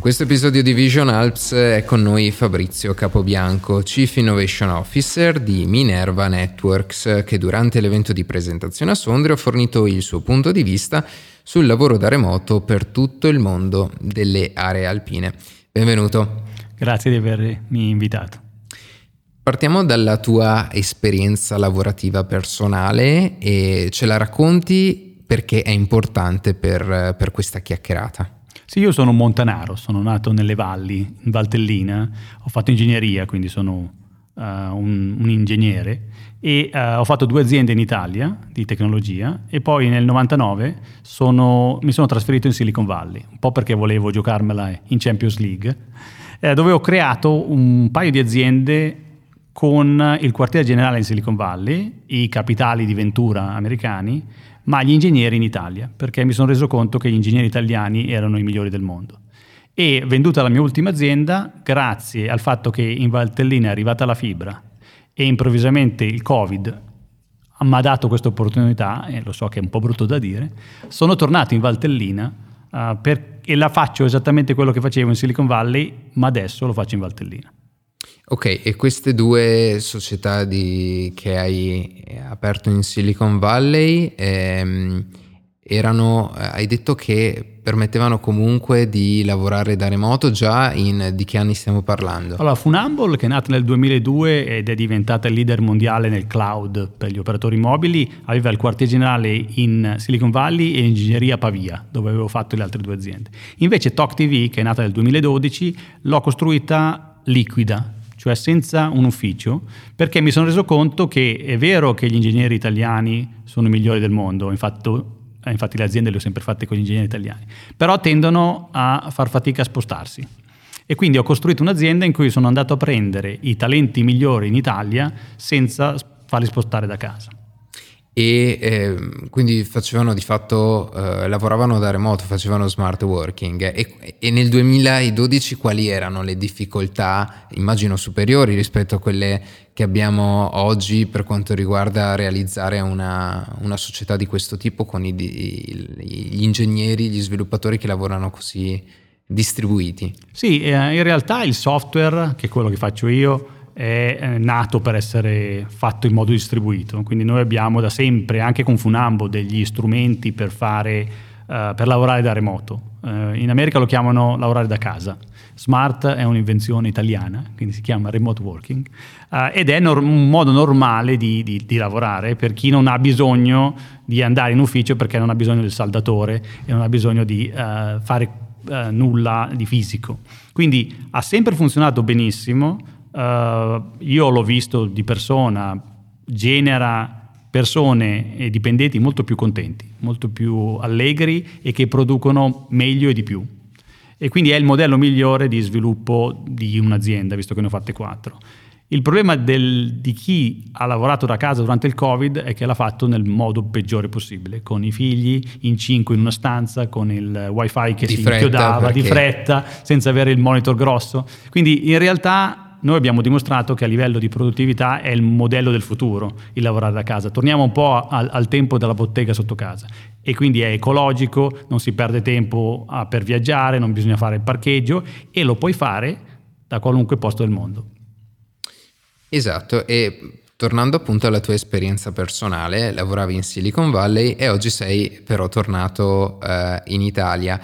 In questo episodio di Vision Alps è con noi Fabrizio Capobianco, Chief Innovation Officer di Minerva Networks, che durante l'evento di presentazione a Sondrio ha fornito il suo punto di vista sul lavoro da remoto per tutto il mondo delle aree alpine. Benvenuto. Grazie di avermi invitato. Partiamo dalla tua esperienza lavorativa personale e ce la racconti perché è importante per, per questa chiacchierata. Sì, io sono montanaro, sono nato nelle valli, in Valtellina, ho fatto ingegneria, quindi sono uh, un, un, ingegnere e uh, ho fatto due aziende in Italia di tecnologia e poi nel 99 sono, mi sono trasferito in Silicon Valley, un po' perché volevo giocarmela in Champions League, eh, dove ho creato un paio di aziende con il quartiere generale in Silicon Valley, i capitali di Ventura americani, ma gli ingegneri in Italia, perché mi sono reso conto che gli ingegneri italiani erano i migliori del mondo. E venduta la mia ultima azienda, grazie al fatto che in Valtellina è arrivata la fibra e improvvisamente il Covid mi ha dato questa opportunità, e lo so che è un po' brutto da dire, sono tornato in Valtellina uh, per, e la faccio esattamente quello che facevo in Silicon Valley, ma adesso lo faccio in Valtellina. Ok, e queste due società di, che hai aperto in Silicon Valley ehm, erano, eh, hai detto che permettevano comunque di lavorare da remoto già in di che anni stiamo parlando? Allora, Funambol che è nata nel 2002 ed è diventata il leader mondiale nel cloud per gli operatori mobili, aveva il quartier generale in Silicon Valley e ingegneria a Pavia, dove avevo fatto le altre due aziende. Invece Talk TV, che è nata nel 2012, l'ho costruita liquida, cioè senza un ufficio, perché mi sono reso conto che è vero che gli ingegneri italiani sono i migliori del mondo, infatti, eh, infatti le aziende le ho sempre fatte con gli ingegneri italiani, però tendono a far fatica a spostarsi. E quindi ho costruito un'azienda in cui sono andato a prendere i talenti migliori in Italia senza farli spostare da casa e eh, quindi facevano di fatto, eh, lavoravano da remoto, facevano smart working e, e, nel 2012 quali erano le difficoltà, immagino superiori rispetto a quelle che abbiamo oggi per quanto riguarda realizzare una, una società di questo tipo con i, gli ingegneri, gli sviluppatori che lavorano così distribuiti? Sì, eh, in realtà il software, che è quello che faccio io, è eh, nato per essere fatto in modo distribuito, quindi noi abbiamo da sempre, anche con Funambo, degli strumenti per, fare, uh, per lavorare da remoto. Uh, in America lo chiamano lavorare da casa. Smart è un'invenzione italiana, quindi si chiama remote working, uh, ed è nor- un modo normale di, di, di, lavorare per chi non ha bisogno di andare in ufficio perché non ha bisogno del saldatore e non ha bisogno di fare nulla di fisico. Quindi ha sempre funzionato benissimo, Uh, io l'ho visto di persona, genera persone e dipendenti molto più contenti, molto più allegri e che producono meglio e di più. E quindi è il modello migliore di sviluppo di un'azienda, visto che ne ho fatte quattro. Il problema del, di chi ha lavorato da casa durante il Covid è che l'ha fatto nel modo peggiore possibile, con i figli in cinque in una stanza, con il wifi che di si inchiodava perché... di fretta, senza avere il monitor grosso. Quindi in realtà noi abbiamo dimostrato che a livello di produttività è il modello del futuro il lavorare da casa. Torniamo un po' al, al tempo della bottega sotto casa e quindi è ecologico, non si perde tempo a, per viaggiare, non bisogna fare il parcheggio e lo puoi fare da qualunque posto del mondo. Esatto, e tornando appunto alla tua esperienza personale, lavoravi in Silicon Valley e oggi sei però tornato uh, in Italia.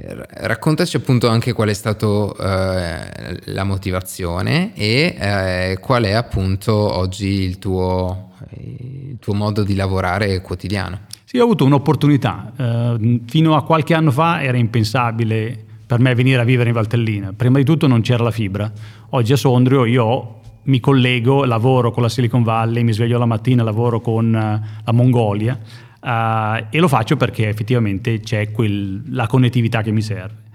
Raccontaci appunto anche qual è stata eh, la motivazione e eh, qual è appunto oggi il tuo, il tuo, modo di lavorare quotidiano. Sì, ho avuto un'opportunità. Eh, fino a qualche anno fa era impensabile per me venire a vivere in Valtellina. Prima di tutto non c'era la fibra. Oggi a Sondrio io mi collego, lavoro con la Silicon Valley, mi sveglio la mattina, lavoro con eh, la Mongolia Uh, e lo faccio perché effettivamente c'è quel, la connettività che mi serve.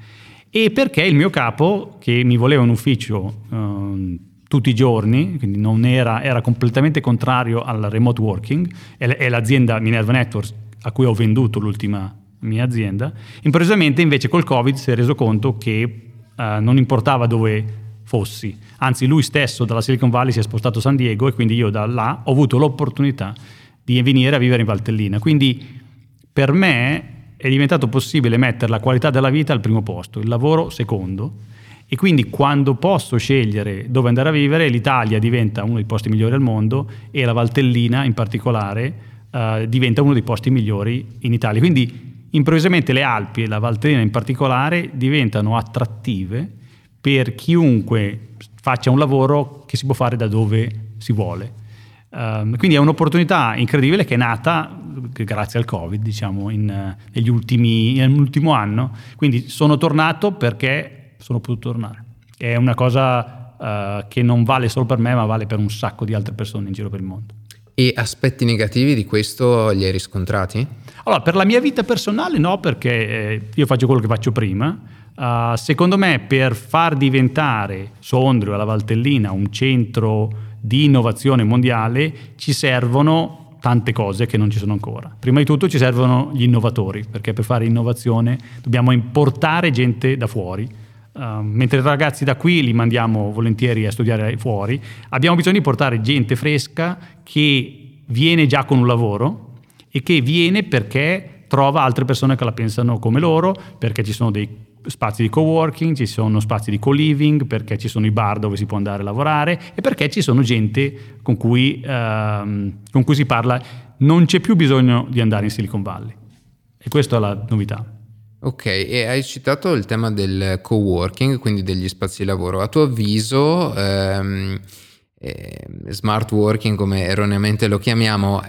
E perché il mio capo, che mi voleva un ufficio uh, tutti i giorni, quindi non era, era, completamente contrario al remote working, è, l'azienda Minerva Networks a cui ho venduto l'ultima mia azienda, improvvisamente invece col Covid si è reso conto che uh, non importava dove fossi, anzi lui stesso dalla Silicon Valley si è spostato a San Diego e quindi io da là ho avuto l'opportunità di venire a vivere in Valtellina. Quindi per me è diventato possibile mettere la qualità della vita al primo posto, il lavoro secondo. E quindi quando posso scegliere dove andare a vivere, l'Italia diventa uno dei posti migliori al mondo e la Valtellina in particolare uh, diventa uno dei posti migliori in Italia. Quindi improvvisamente le Alpi e la Valtellina in particolare diventano attrattive per chiunque faccia un lavoro che si può fare da dove si vuole. Um, quindi è un'opportunità incredibile che è nata grazie al Covid, diciamo, in, negli ultimi, nell'ultimo anno. Quindi sono tornato perché sono potuto tornare. È una cosa uh, che non vale solo per me, ma vale per un sacco di altre persone in giro per il mondo. E aspetti negativi di questo li hai riscontrati? Allora, per la mia vita personale no, perché eh, io faccio quello che faccio prima. Uh, secondo me, per far diventare Sondrio, la Valtellina, un centro di innovazione mondiale ci servono tante cose che non ci sono ancora. Prima di tutto ci servono gli innovatori, perché per fare innovazione dobbiamo importare gente da fuori. Uh, mentre i ragazzi da qui li mandiamo volentieri a studiare fuori, abbiamo bisogno di portare gente fresca che viene già con un lavoro e che viene perché trova altre persone che la pensano come loro, perché ci sono dei spazi di coworking, ci sono spazi di co-living, perché ci sono i bar dove si può andare a lavorare e perché ci sono gente con cui, ehm, con cui si parla. Non c'è più bisogno di andare in Silicon Valley. E questa è la novità. Ok, e hai citato il tema del co-working, quindi degli spazi di lavoro. A tuo avviso, ehm, eh, smart working, come erroneamente lo chiamiamo,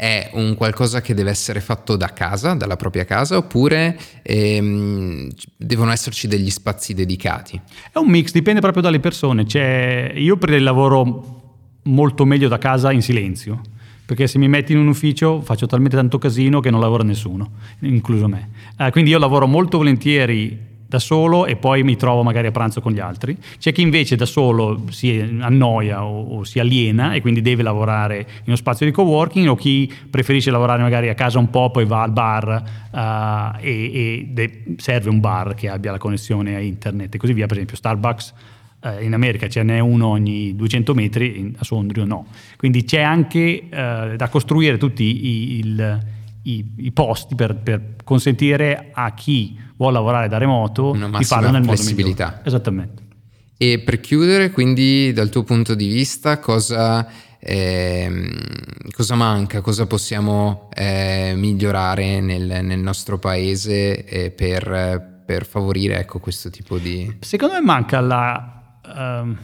è un qualcosa che deve essere fatto da casa, dalla propria casa, oppure ehm, devono esserci degli spazi dedicati? È un mix, dipende proprio dalle persone. Cioè, io per il lavoro molto meglio da casa in silenzio, perché se mi metti in un ufficio faccio talmente tanto casino che non lavora nessuno, incluso me. Eh, quindi io lavoro molto volentieri da solo e poi mi trovo magari a pranzo con gli altri. C'è chi invece da solo si annoia o, o si aliena e quindi deve lavorare in uno spazio di coworking o chi preferisce lavorare magari a casa un po' poi va al bar uh, e, e de- serve un bar che abbia la connessione a internet e così via. Per esempio Starbucks uh, in America ce n'è uno ogni 200 metri, a Sondrio no. Quindi c'è anche uh, da costruire tutti i, il, i, i posti per, per consentire a chi vuole lavorare da remoto di farlo nel modo migliore. Esattamente. E per chiudere, quindi dal tuo punto di vista, cosa, eh, cosa manca, cosa possiamo eh, migliorare nel, nel, nostro paese eh, per, per, favorire ecco, questo tipo di... Secondo me manca la, uh,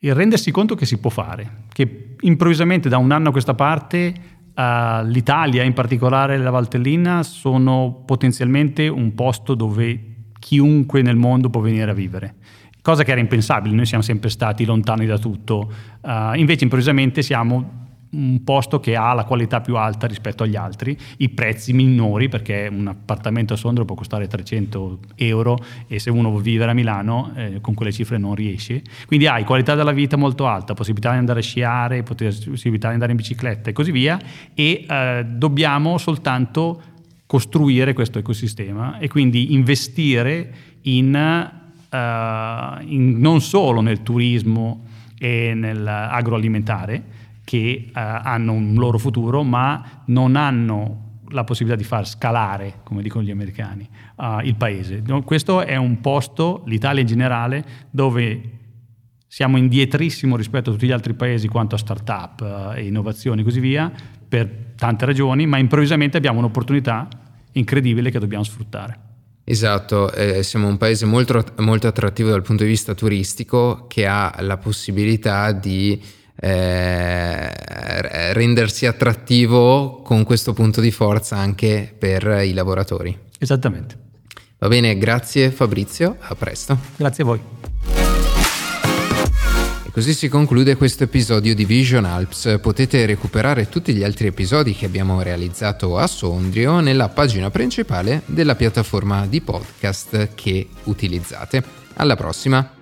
il rendersi conto che si può fare, che improvvisamente da un anno a questa parte Uh, L'Italia, in particolare la Valtellina, sono potenzialmente un posto dove chiunque nel mondo può venire a vivere. Cosa che era impensabile, noi siamo sempre stati lontani da tutto. Uh, invece improvvisamente siamo un posto che ha la qualità più alta rispetto agli altri, i prezzi minori perché un appartamento a Sondrio può costare 300 euro e se uno vuole vivere a Milano eh, con quelle cifre non riesce. Quindi hai qualità della vita molto alta, possibilità di andare a sciare, possibilità di andare in bicicletta e così via e eh, dobbiamo soltanto costruire questo ecosistema e quindi investire in, uh, in non solo nel turismo e nell'agroalimentare, che uh, hanno un loro futuro, ma non hanno la possibilità di far scalare, come dicono gli americani, uh, il paese. Questo è un posto, l'Italia in generale, dove siamo indietrissimo rispetto a tutti gli altri paesi quanto a start-up uh, e innovazioni e così via, per tante ragioni, ma improvvisamente abbiamo un'opportunità incredibile che dobbiamo sfruttare. Esatto, eh, siamo un paese molto, molto attrattivo dal punto di vista turistico che ha la possibilità di eh, rendersi attrattivo con questo punto di forza anche per i lavoratori. Esattamente. Va bene, grazie Fabrizio, a presto. Grazie a voi. E così si conclude questo episodio di Vision Alps. Potete recuperare tutti gli altri episodi che abbiamo realizzato a Sondrio nella pagina principale della piattaforma di podcast che utilizzate. Alla prossima!